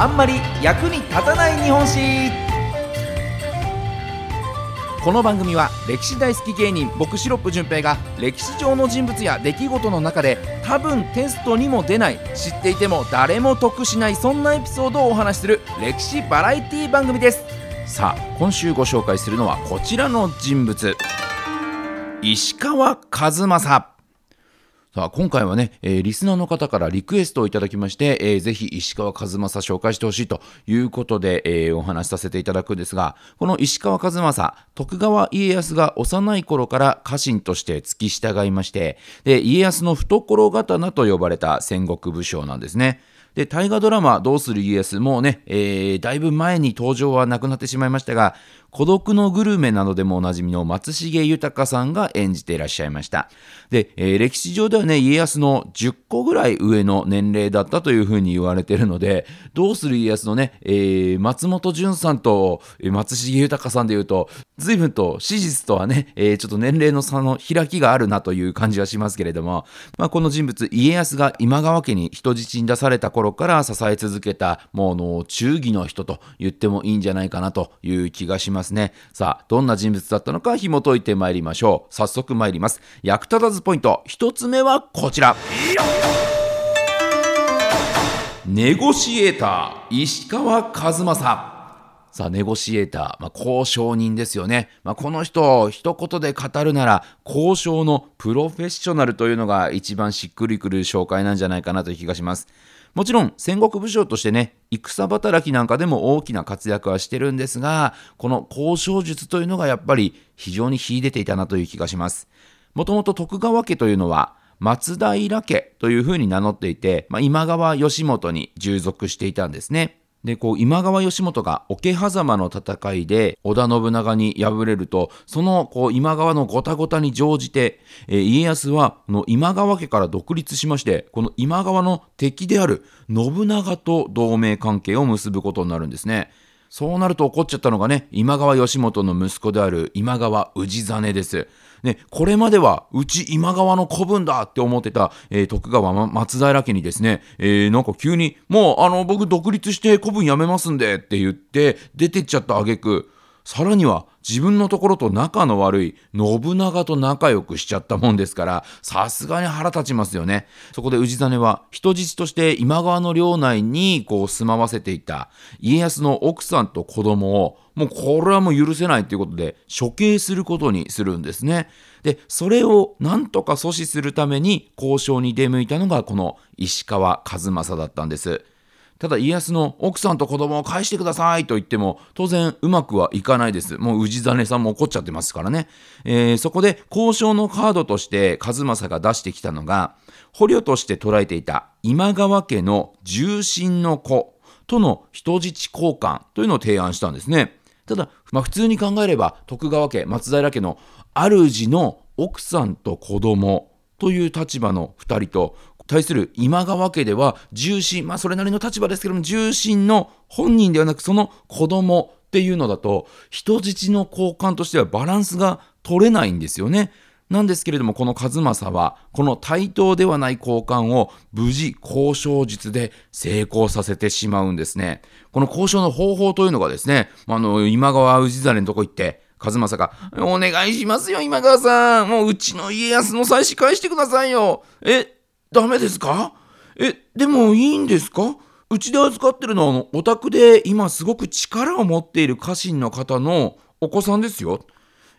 あんまり役に立たない日本史。この番組は歴史大好き芸人僕シロップ純平が歴史上の人物や出来事の中で多分テストにも出ない知っていても誰も得しないそんなエピソードをお話しする歴史バラエティ番組です。さあ今週ご紹介するのはこちらの人物。石川和正。さあ、今回はね、えー、リスナーの方からリクエストをいただきまして、えー、ぜひ石川和正紹介してほしいということで、えー、お話しさせていただくんですが、この石川和正、徳川家康が幼い頃から家臣として付き従いまして、で、家康の懐刀と呼ばれた戦国武将なんですね。で、大河ドラマ、どうする家康もうね、えー、だいぶ前に登場はなくなってしまいましたが、孤独のグルメなどでもおなじみの松重豊さんが演じていらっしゃいました。で、えー、歴史上ではね、家康の10個ぐらい上の年齢だったというふうに言われているので、どうする家康のね、えー、松本潤さんと松重豊さんで言うと、随分と史実とはね、えー、ちょっと年齢の差の開きがあるなという感じはしますけれども、まあ、この人物、家康が今川家に人質に出された頃から支え続けた、もうの忠義の人と言ってもいいんじゃないかなという気がします。ますね。さあ、どんな人物だったのか紐解いてまいりましょう。早速参ります。役立たずポイント。1つ目はこちら。ネゴシエーター、石川和正。さあ、ネゴシエーター、まあ、交渉人ですよね。まあ、この人、一言で語るなら、交渉のプロフェッショナルというのが一番しっくりくる紹介なんじゃないかなという気がします。もちろん戦国武将としてね、戦働きなんかでも大きな活躍はしてるんですが、この交渉術というのがやっぱり非常に秀でていたなという気がします。もともと徳川家というのは、松平家というふうに名乗っていて、まあ、今川義元に従属していたんですね。で、こう、今川義元が桶狭間の戦いで織田信長に敗れると、その、こう、今川のごたごたに乗じて、えー、家康は、この今川家から独立しまして、この今川の敵である信長と同盟関係を結ぶことになるんですね。そうなると怒っちゃったのがね、今川義元の息子である今川氏真です。ね、これまではうち今川の子分だって思ってた、えー、徳川松平家にですね、えー、なんか急にもうあの僕独立して子分やめますんでって言って出てっちゃった挙句さらには自分のところと仲の悪い信長と仲良くしちゃったもんですから、さすがに腹立ちますよね。そこで氏真は人質として今川の領内にこう住まわせていた家康の奥さんと子供を、もうこれはもう許せないということで処刑することにするんですね。で、それをなんとか阻止するために交渉に出向いたのがこの石川和正だったんです。ただ家康の奥さんと子供を返してくださいと言っても当然うまくはいかないです。もう氏真さんも怒っちゃってますからね。えー、そこで交渉のカードとして和正が出してきたのが捕虜として捉えていた今川家の重臣の子との人質交換というのを提案したんですね。ただ、まあ、普通に考えれば徳川家松平家の主の奥さんと子供という立場の2人と対する今川家では重臣まあそれなりの立場ですけども重臣の本人ではなくその子供っていうのだと人質の交換としてはバランスが取れないんですよね。なんですけれども、この和正は、この対等ではない交換を無事交渉術で成功させてしまうんですね。この交渉の方法というのがですね、あの、今川氏真のとこ行って、和正が、お願いしますよ、今川さん。もううちの家康の妻子返してくださいよ。え、ダメですか？え、でもいいんですか？うちで預かってるのはあの、お宅で今すごく力を持っている家臣の方のお子さんですよ。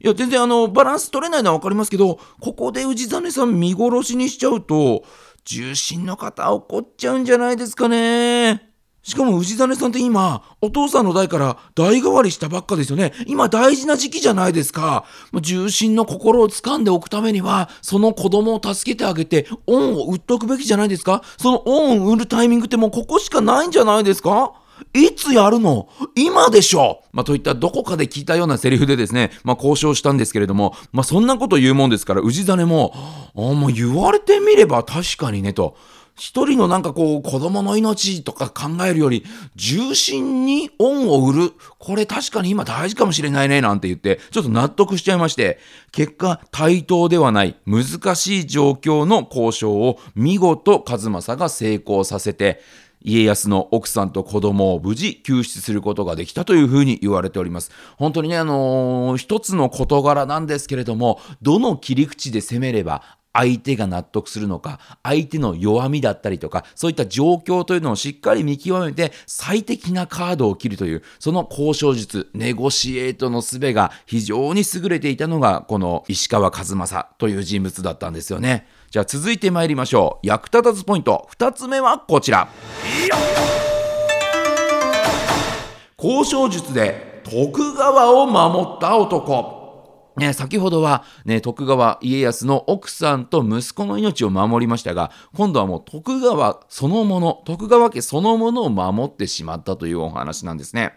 いや、全然あの、バランス取れないのは分かりますけど、ここで氏真さん見殺しにしちゃうと、重心の方怒っちゃうんじゃないですかね。しかも氏真さんって今、お父さんの代から代替わりしたばっかですよね。今大事な時期じゃないですか。重心の心を掴んでおくためには、その子供を助けてあげて、恩を売っとくべきじゃないですか。その恩を売るタイミングってもうここしかないんじゃないですかいつやるの？今でしょまあ、といったどこかで聞いたようなセリフでですね、まあ、交渉したんですけれども、まあ、そんなこと言うもんですから、氏真も、あもう言われてみれば確かにねと。一人のなんかこう子供の命とか考えるより重心に恩を売る。これ確かに今大事かもしれないねなんて言ってちょっと納得しちゃいまして、結果対等ではない難しい状況の交渉を見事和正が成功させて、家康の奥さんと子供を無事救出することができたというふうに言われております。本当にね、あのー、一つの事柄なんですけれども、どの切り口で攻めれば相手が納得するのか、相手の弱みだったりとか、そういった状況というのをしっかり見極めて、最適なカードを切るという、その交渉術、ネゴシエートの術が非常に優れていたのが、この石川和正という人物だったんですよね。じゃあ続いて参りましょう。役立たずポイント。2つ目はこちら。交渉術で徳川を守った男。ね、先ほどは、ね、徳川家康の奥さんと息子の命を守りましたが、今度はもう徳川そのもの、徳川家そのものを守ってしまったというお話なんですね。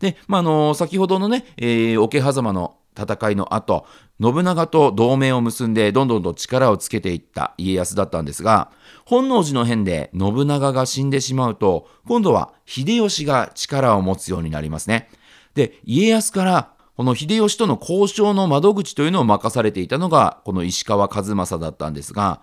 で、まあ、の先ほどのね、えー、桶狭間の戦いの後、信長と同盟を結んでどんどんと力をつけていった家康だったんですが、本能寺の変で信長が死んでしまうと、今度は秀吉が力を持つようになりますね。で、家康からこの秀吉との交渉の窓口というのを任されていたのが、この石川和正だったんですが、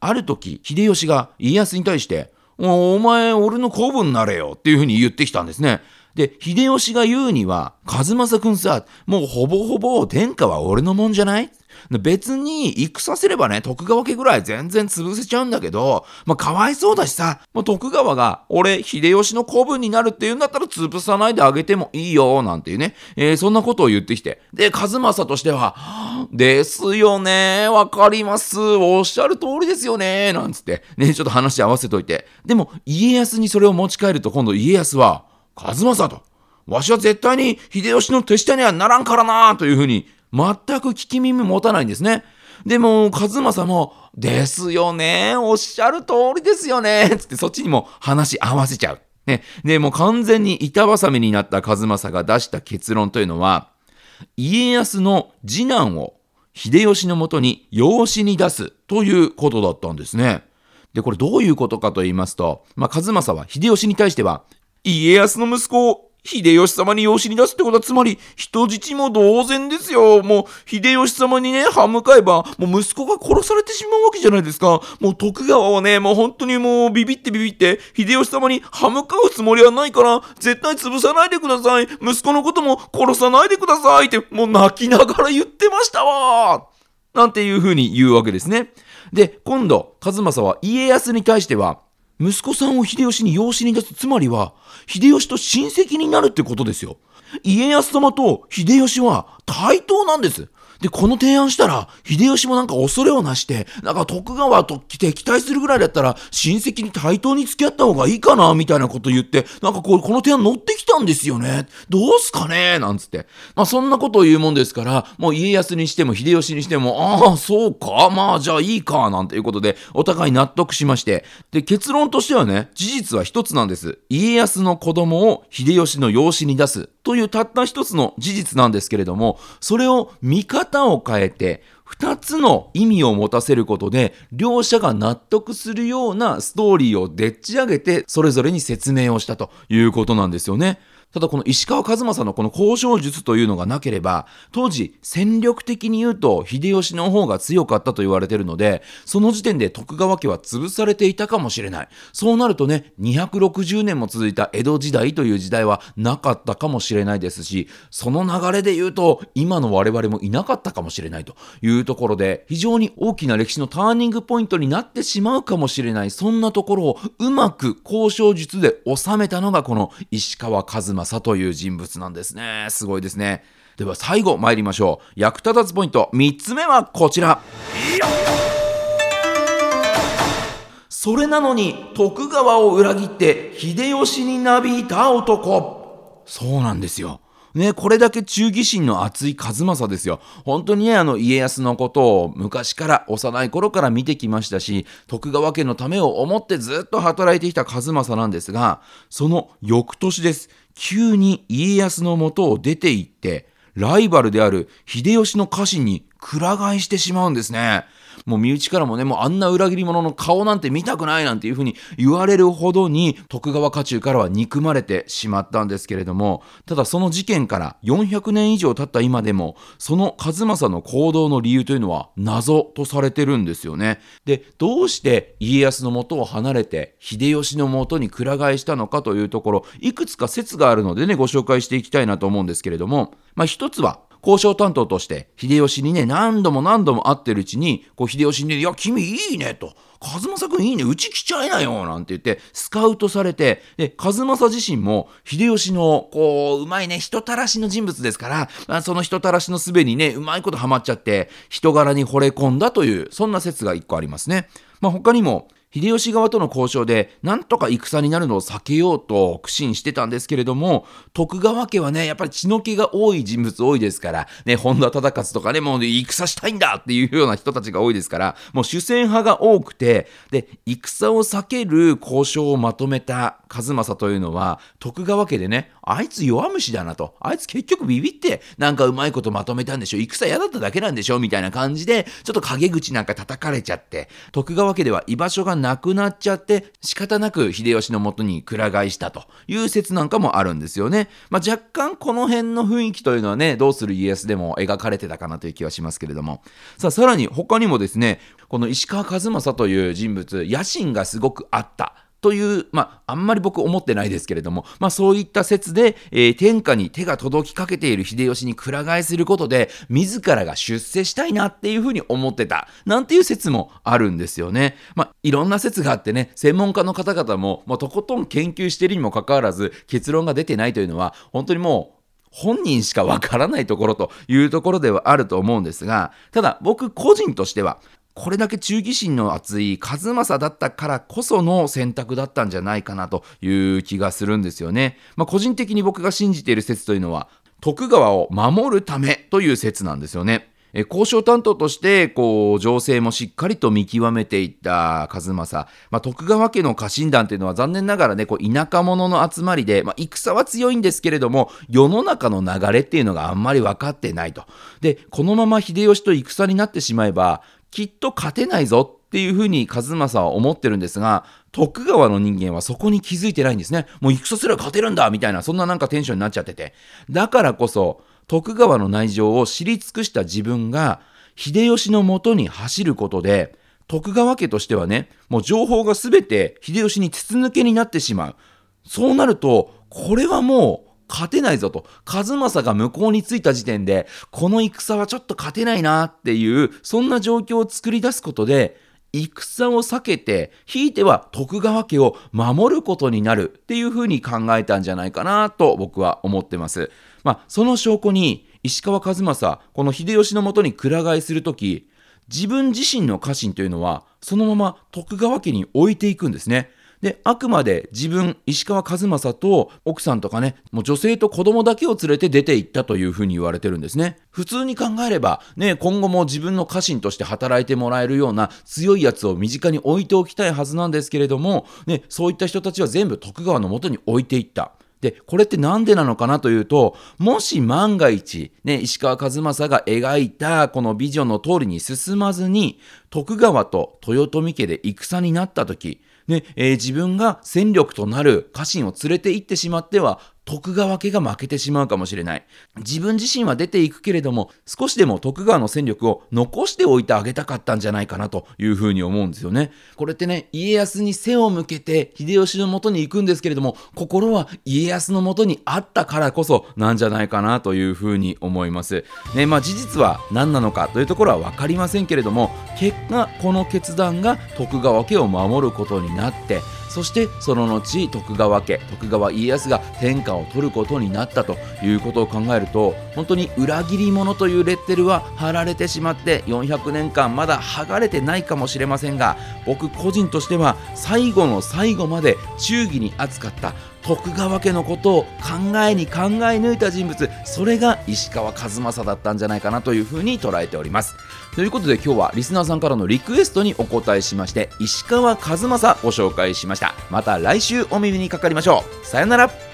ある時、秀吉が家康に対して、お前、俺の子分になれよっていうふうに言ってきたんですね。で、秀吉が言うには、和正君さ、もうほぼほぼ天下は俺のもんじゃない？別に戦せればね、徳川家ぐらい全然潰せちゃうんだけど、まあ、かわいそうだしさ、まあ、徳川が俺、秀吉の子分になるって言うんだったら潰さないであげてもいいよ、なんていうね、えー、そんなことを言ってきて。で、和正としては、ですよね、わかります、おっしゃる通りですよね、なんつって、ね、ちょっと話合わせといて。でも、家康にそれを持ち帰ると今度家康は、和正と、わしは絶対に秀吉の手下にはならんからなというふうに全く聞き耳持たないんですね。でも、和正も、ですよね、おっしゃる通りですよね、つってそっちにも話合わせちゃう。ね。で、もう完全に板挟みになった和正が出した結論というのは、家康の次男を秀吉のもとに養子に出すということだったんですね。で、これどういうことかと言いますと、まあ、和正は秀吉に対しては、家康の息子を秀吉様に養子に出すってことは、つまり、人質も同然ですよ。もう、秀吉様にね、歯向かえば、もう息子が殺されてしまうわけじゃないですか。もう徳川はね、もう本当にもうビビってビビって、秀吉様に歯向かうつもりはないから、絶対潰さないでください。息子のことも殺さないでくださいって、もう泣きながら言ってましたわ。なんていう風に言うわけですね。で、今度、和正は家康に対しては、息子さんを秀吉に養子に出す、つまりは、秀吉と親戚になるってことですよ。家康様と秀吉は対等なんです。で、この提案したら、秀吉もなんか恐れをなして、なんか徳川と敵対するぐらいだったら、親戚に対等に付き合った方がいいかな、みたいなこと言って、なんかこう、この提案乗ってきたんですよね。どうすかね？なんつって。まあそんなことを言うもんですから、もう家康にしても秀吉にしても、ああ、そうか、まあじゃあいいか、なんていうことで、お互い納得しまして。で、結論としてはね、事実は一つなんです。家康の子供を秀吉の養子に出す。というたった一つの事実なんですけれども、それを見方を変えて、二つの意味を持たせることで、両者が納得するようなストーリーをでっち上げて、それぞれに説明をしたということなんですよね。ただこの石川数正のこの交渉術というのがなければ、当時戦力的に言うと秀吉の方が強かったと言われているので、その時点で徳川家は潰されていたかもしれない。そうなるとね、260年も続いた江戸時代という時代はなかったかもしれないですし、その流れで言うと、今の我々もいなかったかもしれないと。いうところで、非常に大きな歴史のターニングポイントになってしまうかもしれない、そんなところをうまく交渉術で収めたのがこの石川和正。正という人物なんですね。すごいですね。では最後参りましょう。役立たずポイント3つ目はこちら。それなのに徳川を裏切って秀吉になびいた男。そうなんですよ。ね、これだけ忠義心の厚い和正ですよ。本当にね、あの、家康のことを昔から幼い頃から見てきましたし、徳川家のためを思ってずっと働いてきた和正なんですが、その翌年です。急に家康のもとを出て行って、ライバルである秀吉の家臣にくら替えしてしまうんですね。もう身内からもねもうあんな裏切り者の顔なんて見たくないなんていうふうに言われるほどに徳川家中からは憎まれてしまったんですけれどもただその事件から400年以上経った今でもその数正の行動の理由というのは謎とされてるんですよね。でどうして家康の元を離れて秀吉の元にくら替えしたのかというところいくつか説があるのでねご紹介していきたいなと思うんですけれども、まあ、一つは交渉担当として秀吉にね何度も何度も会ってるうちにこう秀吉にね「いや君いいね」と「和正君いいねうち来ちゃいなよ」なんて言ってスカウトされてで和正自身も秀吉のこううまいね人たらしの人物ですから、まあ、その人たらしのすべにねうまいことハマっちゃって人柄に惚れ込んだというそんな説が一個ありますね。まあ、他にも秀吉側との交渉で、なんとか戦になるのを避けようと苦心してたんですけれども、徳川家はね、やっぱり血の気が多い人物多いですから、ね、本田忠勝とかね、もう戦したいんだっていうような人たちが多いですから、もう主戦派が多くて、で、戦を避ける交渉をまとめた和正というのは、徳川家でね、あいつ弱虫だなと、あいつ結局ビビって、なんかうまいことまとめたんでしょ、戦嫌だっただけなんでしょ、みたいな感じで、ちょっと陰口なんか叩かれちゃって、徳川家では居場所がなくなっちゃって仕方なく秀吉のもとにくら替えしたという説なんかもあるんですよね。まあ、若干この辺の雰囲気というのはねどうする家康でも描かれてたかなという気はしますけれども。さあさらに他にもですねこの石川数正という人物野心がすごくあった。という、まあ、あんまり僕思ってないですけれども、まあ、そういった説で、えー、天下に手が届きかけている秀吉にくら替えすることで、自らが出世したいなっていうふうに思ってた、なんていう説もあるんですよね。まあ、いろんな説があってね、専門家の方々も、まあ、とことん研究しているにもかかわらず、結論が出てないというのは、本当にもう、本人しかわからないところというところではあると思うんですが、ただ僕個人としては、これだけ忠義心の厚い数正だったからこその選択だったんじゃないかなという気がするんですよね。まあ、個人的に僕が信じている説というのは徳川を守るためという説なんですよね。え交渉担当としてこう情勢もしっかりと見極めていった数正、まあ、徳川家の家臣団というのは残念ながらねこう田舎者の集まりで、まあ、戦は強いんですけれども世の中の流れっていうのがあんまり分かってないと。でこのまま秀吉と戦になってしまえばきっと勝てないぞっていうふうに和正は思ってるんですが、徳川の人間はそこに気づいてないんですね。もう戦すれば勝てるんだみたいな、そんななんかテンションになっちゃってて。だからこそ、徳川の内情を知り尽くした自分が、秀吉のもとに走ることで、徳川家としてはね、もう情報が全て秀吉に筒抜けになってしまう。そうなると、これはもう、勝てないぞと。数正が向こうに着いた時点で、この戦はちょっと勝てないなっていう、そんな状況を作り出すことで、戦を避けて、ひいては徳川家を守ることになるっていうふうに考えたんじゃないかなと僕は思ってます。まあ、その証拠に、石川数正、この秀吉のもとにくら替えするとき、自分自身の家臣というのは、そのまま徳川家に置いていくんですね。で、あくまで自分、石川和正と奥さんとかね、もう女性と子供だけを連れて出て行ったというふうに言われてるんですね。普通に考えれば、ね、今後も自分の家臣として働いてもらえるような強いやつを身近に置いておきたいはずなんですけれども、ね、そういった人たちは全部徳川のもとに置いていった。で、これって何でなのかなというと、もし万が一、ね、石川和正が描いたこのビジョンの通りに進まずに、徳川と豊臣家で戦になった時、ねえー、自分が戦力となる家臣を連れて行ってしまっては徳川家が負けてしまうかもしれない。自分自身は出ていくけれども、少しでも徳川の戦力を残しておいてあげたかったんじゃないかなというふうに思うんですよね。これってね、家康に背を向けて秀吉のもとに行くんですけれども、心は家康のもとにあったからこそなんじゃないかなというふうに思います。ね、まあ事実は何なのかというところは分かりませんけれども、結果この決断が徳川家を守ることになって、そしてその後徳川家徳川家康が天下を取ることになったということを考えると本当に裏切り者というレッテルは貼られてしまって400年間まだ剥がれてないかもしれませんが僕個人としては最後の最後まで忠義に扱った。徳川家のことを考えに考え抜いた人物。それが石川和正だったんじゃないかなというふうに捉えております。ということで今日はリスナーさんからのリクエストにお答えしまして石川和正ご紹介しました。また来週お耳にかかりましょう。さよなら。